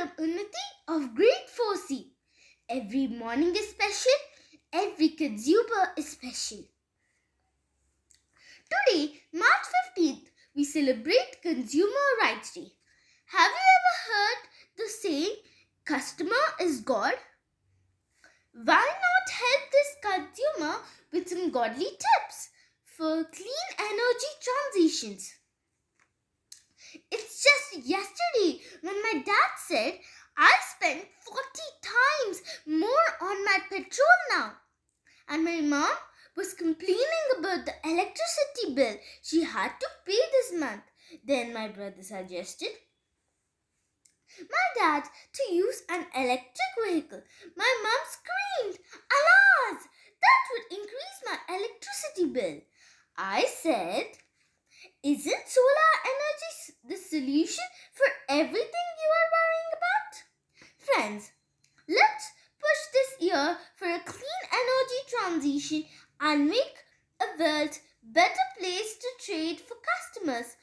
from Unnati of great 4C. Every morning is special, every consumer is special. Today, March 15th, we celebrate Consumer Rights Day. Have you ever heard the saying, customer is God? Why not help this consumer with some godly tips for clean energy transitions? It's just yesterday when my dad said I spent 40 times more on my petrol now. And my mom was complaining about the electricity bill she had to pay this month. Then my brother suggested my dad to use an electric vehicle. My mom screamed, Alas! That would increase my electricity bill. I said, Isn't solar energy the solution for everything you are worrying about? Friends, year for a clean energy transition and make a world better place to trade for customers